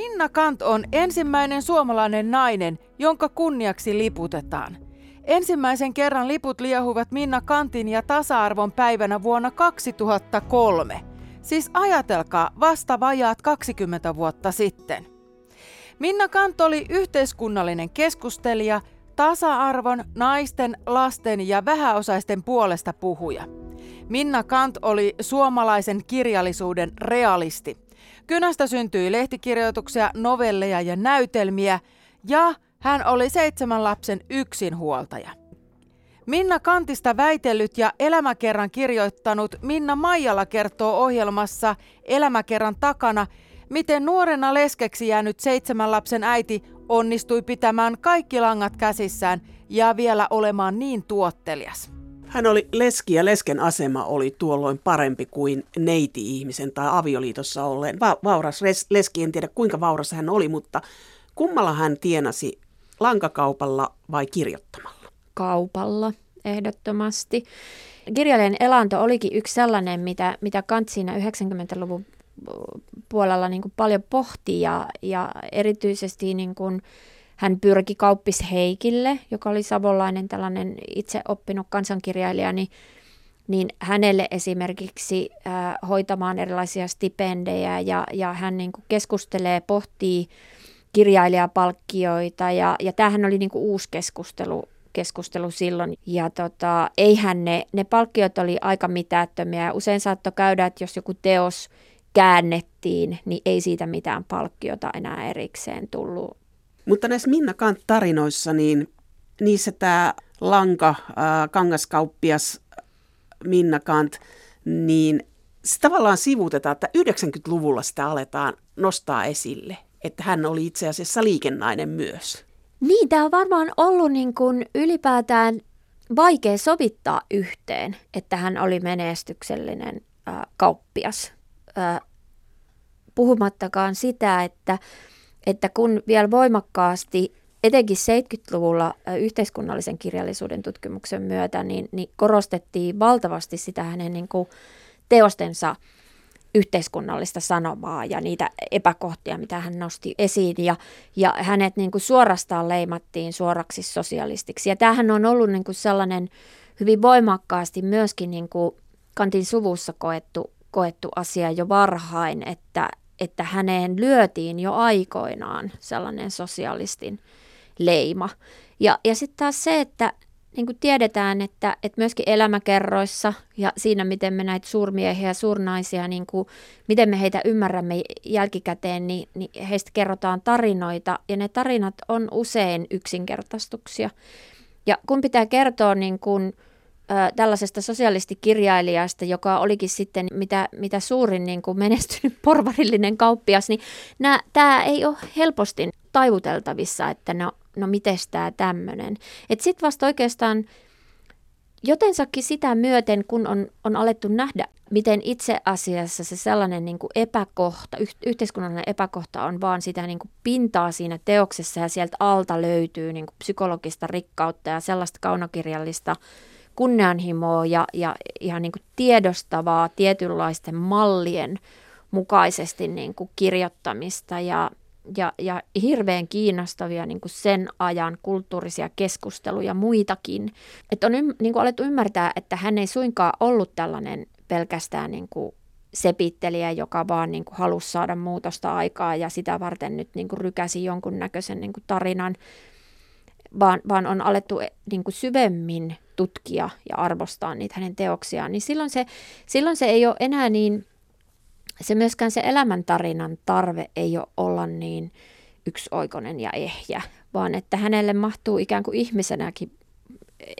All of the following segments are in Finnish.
Minna Kant on ensimmäinen suomalainen nainen, jonka kunniaksi liputetaan. Ensimmäisen kerran liput liehuvat Minna Kantin ja tasa-arvon päivänä vuonna 2003. Siis ajatelkaa, vasta vajaat 20 vuotta sitten. Minna Kant oli yhteiskunnallinen keskustelija, tasa-arvon, naisten, lasten ja vähäosaisten puolesta puhuja. Minna Kant oli suomalaisen kirjallisuuden realisti. Kynästä syntyi lehtikirjoituksia, novelleja ja näytelmiä, ja hän oli seitsemän lapsen yksinhuoltaja. Minna Kantista väitellyt ja elämäkerran kirjoittanut Minna Maijala kertoo ohjelmassa Elämäkerran takana, miten nuorena leskeksi jäänyt seitsemän lapsen äiti onnistui pitämään kaikki langat käsissään ja vielä olemaan niin tuottelias. Hän oli leski ja lesken asema oli tuolloin parempi kuin neiti-ihmisen tai avioliitossa olleen. Va- vauras leski, en tiedä kuinka vauras hän oli, mutta kummalla hän tienasi, lankakaupalla vai kirjoittamalla? Kaupalla, ehdottomasti. Kirjailijan elanto olikin yksi sellainen, mitä, mitä Kant siinä 90-luvun puolella niin kuin paljon pohti ja, ja erityisesti niin kuin, hän pyrki kauppis Heikille, joka oli savolainen tällainen itse oppinut kansankirjailija, niin, niin hänelle esimerkiksi äh, hoitamaan erilaisia stipendejä ja, ja hän niin kuin keskustelee, pohtii kirjailijapalkkioita ja, ja tämähän oli niin kuin uusi keskustelu keskustelu silloin. Ja tota, eihän ne, ne palkkiot oli aika mitättömiä. Usein saattoi käydä, että jos joku teos käännettiin, niin ei siitä mitään palkkiota enää erikseen tullut. Mutta näissä Minna Kant-tarinoissa, niin niissä tämä lanka, äh, kangaskauppias Minna Kant, niin se tavallaan sivutetaan, että 90-luvulla sitä aletaan nostaa esille, että hän oli itse asiassa liikennainen myös. Niin, tämä on varmaan ollut niin kuin ylipäätään vaikea sovittaa yhteen, että hän oli menestyksellinen äh, kauppias. Äh, puhumattakaan sitä, että että kun vielä voimakkaasti etenkin 70-luvulla yhteiskunnallisen kirjallisuuden tutkimuksen myötä, niin, niin korostettiin valtavasti sitä hänen niin kuin teostensa yhteiskunnallista sanomaa ja niitä epäkohtia, mitä hän nosti esiin. Ja, ja hänet niin kuin suorastaan leimattiin suoraksi sosialistiksi. Ja tämähän on ollut niin kuin sellainen hyvin voimakkaasti myöskin niin kuin Kantin suvussa koettu, koettu asia jo varhain, että, että häneen lyötiin jo aikoinaan sellainen sosialistin leima. Ja, ja sitten taas se, että niin kuin tiedetään, että, että myöskin elämäkerroissa ja siinä, miten me näitä suurmiehiä ja suurnaisia, niin kuin, miten me heitä ymmärrämme jälkikäteen, niin, niin heistä kerrotaan tarinoita ja ne tarinat on usein yksinkertaistuksia. Ja kun pitää kertoa niin kuin, tällaisesta sosialistikirjailijasta, joka olikin sitten mitä, mitä suurin niin kuin menestynyt porvarillinen kauppias, niin tämä ei ole helposti taivuteltavissa, että no, no miten tämä tämmöinen. Sitten vasta oikeastaan jotensakin sitä myöten, kun on, on alettu nähdä, miten itse asiassa se sellainen niin kuin epäkohta, yh, yhteiskunnallinen epäkohta on vaan sitä niin kuin pintaa siinä teoksessa ja sieltä alta löytyy niin kuin psykologista rikkautta ja sellaista kaunokirjallista kunnianhimoa ja, ja ihan niin kuin tiedostavaa tietynlaisten mallien mukaisesti niin kuin kirjoittamista ja, ja, ja hirveän kiinnostavia niin kuin sen ajan kulttuurisia keskusteluja muitakin. Että on niin kuin alettu ymmärtää, että hän ei suinkaan ollut tällainen pelkästään niin kuin sepittelijä, joka vaan niin kuin halusi saada muutosta aikaa ja sitä varten nyt niin kuin rykäsi jonkunnäköisen niin kuin tarinan, vaan, vaan on alettu niin kuin syvemmin tutkia ja arvostaa niitä hänen teoksiaan, niin silloin se, silloin se ei ole enää niin, se myöskään se elämäntarinan tarve ei ole olla niin yksioikoinen ja ehjä, vaan että hänelle mahtuu ikään kuin ihmisenäkin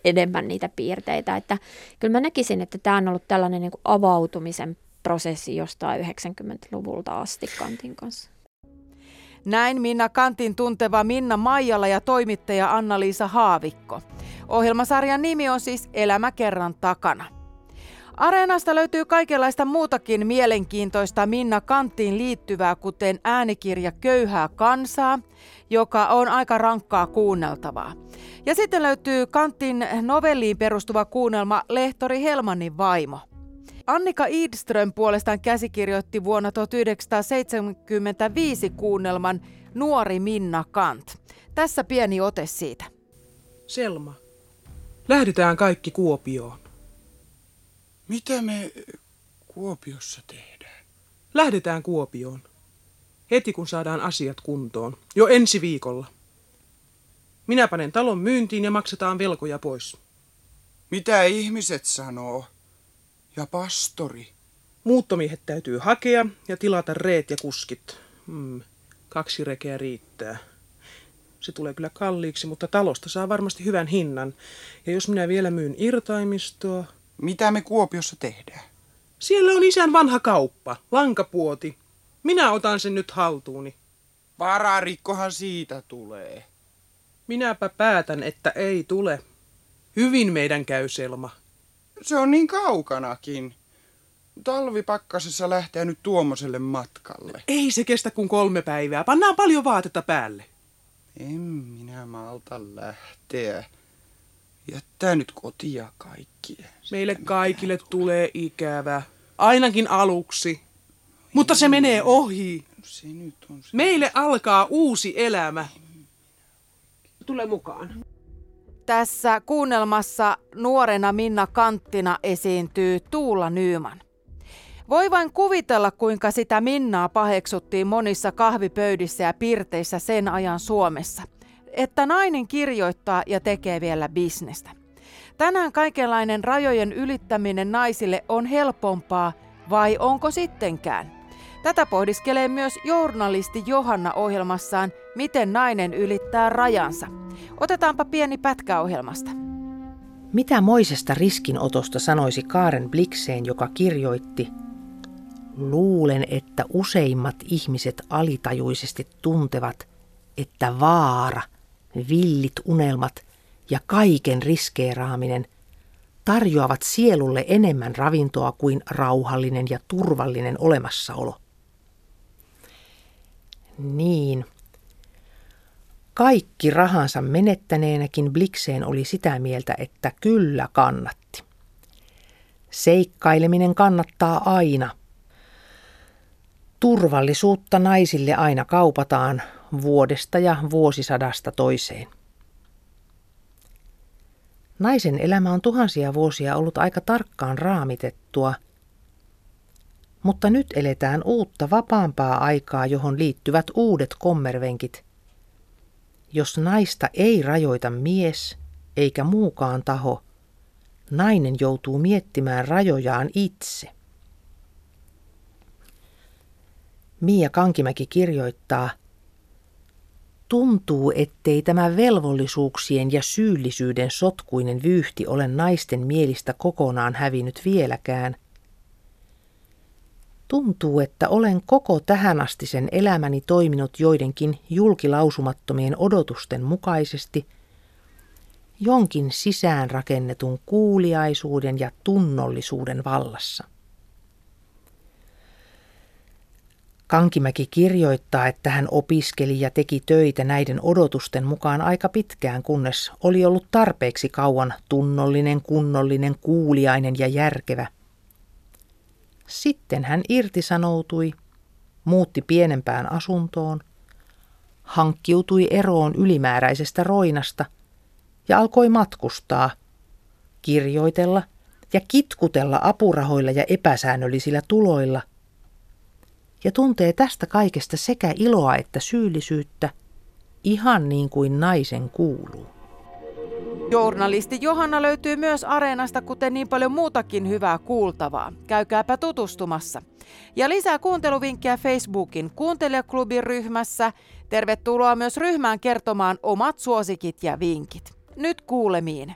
enemmän niitä piirteitä. Että kyllä mä näkisin, että tämä on ollut tällainen niin kuin avautumisen prosessi jostain 90-luvulta asti Kantin kanssa. Näin Minna Kantin tunteva Minna Maijala ja toimittaja Anna-Liisa Haavikko. Ohjelmasarjan nimi on siis Elämä kerran takana. Areenasta löytyy kaikenlaista muutakin mielenkiintoista Minna Kanttiin liittyvää, kuten äänikirja Köyhää kansaa, joka on aika rankkaa kuunneltavaa. Ja sitten löytyy Kantin novelliin perustuva kuunnelma Lehtori Helmannin vaimo. Annika Idström puolestaan käsikirjoitti vuonna 1975 kuunnelman Nuori Minna Kant. Tässä pieni ote siitä. Selma, lähdetään kaikki Kuopioon. Mitä me Kuopiossa tehdään? Lähdetään Kuopioon. Heti kun saadaan asiat kuntoon. Jo ensi viikolla. Minä panen talon myyntiin ja maksetaan velkoja pois. Mitä ihmiset sanoo? Ja pastori? Muuttomiehet täytyy hakea ja tilata reet ja kuskit. Hmm, kaksi rekeä riittää. Se tulee kyllä kalliiksi, mutta talosta saa varmasti hyvän hinnan. Ja jos minä vielä myyn irtaimistoa... Mitä me Kuopiossa tehdään? Siellä on isän vanha kauppa, lankapuoti. Minä otan sen nyt haltuuni. Vararikkohan siitä tulee. Minäpä päätän, että ei tule. Hyvin meidän käy, Selma. Se on niin kaukanakin. Talvipakkasessa lähtee nyt tuommoiselle matkalle. Ei se kestä kuin kolme päivää. Pannaan paljon vaatetta päälle. En minä malta lähteä. Jättää nyt kotia kaikkia. Meille kaikille tulee ikävä. Ainakin aluksi. Mutta se menee ohi. Se nyt on se. Meille alkaa uusi elämä. Tule mukaan. Tässä kuunnelmassa nuorena Minna Kanttina esiintyy Tuula Nyyman. Voi vain kuvitella, kuinka sitä Minnaa paheksuttiin monissa kahvipöydissä ja pirteissä sen ajan Suomessa. Että nainen kirjoittaa ja tekee vielä bisnestä. Tänään kaikenlainen rajojen ylittäminen naisille on helpompaa, vai onko sittenkään? Tätä pohdiskelee myös journalisti Johanna ohjelmassaan Miten nainen ylittää rajansa. Otetaanpa pieni pätkä ohjelmasta. Mitä moisesta riskinotosta sanoisi Kaaren Blikseen, joka kirjoitti Luulen, että useimmat ihmiset alitajuisesti tuntevat, että vaara, villit unelmat ja kaiken riskeeraaminen tarjoavat sielulle enemmän ravintoa kuin rauhallinen ja turvallinen olemassaolo. Niin. Kaikki rahansa menettäneenäkin Blikseen oli sitä mieltä, että kyllä kannatti. Seikkaileminen kannattaa aina. Turvallisuutta naisille aina kaupataan vuodesta ja vuosisadasta toiseen. Naisen elämä on tuhansia vuosia ollut aika tarkkaan raamitettua – mutta nyt eletään uutta vapaampaa aikaa, johon liittyvät uudet kommervenkit. Jos naista ei rajoita mies eikä muukaan taho, nainen joutuu miettimään rajojaan itse. Mia Kankimäki kirjoittaa, Tuntuu, ettei tämä velvollisuuksien ja syyllisyyden sotkuinen vyyhti ole naisten mielistä kokonaan hävinnyt vieläkään – Tuntuu, että olen koko tähänastisen elämäni toiminut joidenkin julkilausumattomien odotusten mukaisesti, jonkin sisään rakennetun kuuliaisuuden ja tunnollisuuden vallassa. Kankimäki kirjoittaa, että hän opiskeli ja teki töitä näiden odotusten mukaan aika pitkään, kunnes oli ollut tarpeeksi kauan tunnollinen, kunnollinen, kuuliainen ja järkevä – sitten hän irtisanoutui, muutti pienempään asuntoon, hankkiutui eroon ylimääräisestä roinasta ja alkoi matkustaa, kirjoitella ja kitkutella apurahoilla ja epäsäännöllisillä tuloilla. Ja tuntee tästä kaikesta sekä iloa että syyllisyyttä, ihan niin kuin naisen kuuluu. Journalisti Johanna löytyy myös Areenasta, kuten niin paljon muutakin hyvää kuultavaa. Käykääpä tutustumassa. Ja lisää kuunteluvinkkejä Facebookin kuuntelijaklubin ryhmässä. Tervetuloa myös ryhmään kertomaan omat suosikit ja vinkit. Nyt kuulemiin.